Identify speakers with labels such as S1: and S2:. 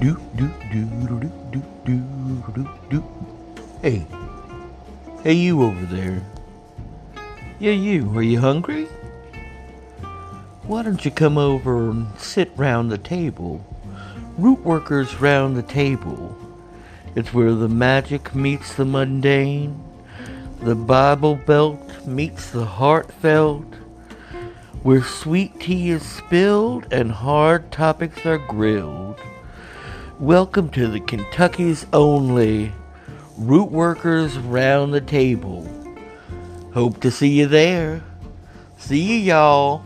S1: do do do do do do do do. Hey, hey, you over there. Yeah, you. Are you hungry? Why don't you come over and sit round the table? Root workers round the table. It's where the magic meets the mundane, the Bible belt meets the heartfelt, where sweet tea is spilled and hard topics are grilled. Welcome to the Kentucky's only Root Workers Round the Table. Hope to see you there. See you, y'all.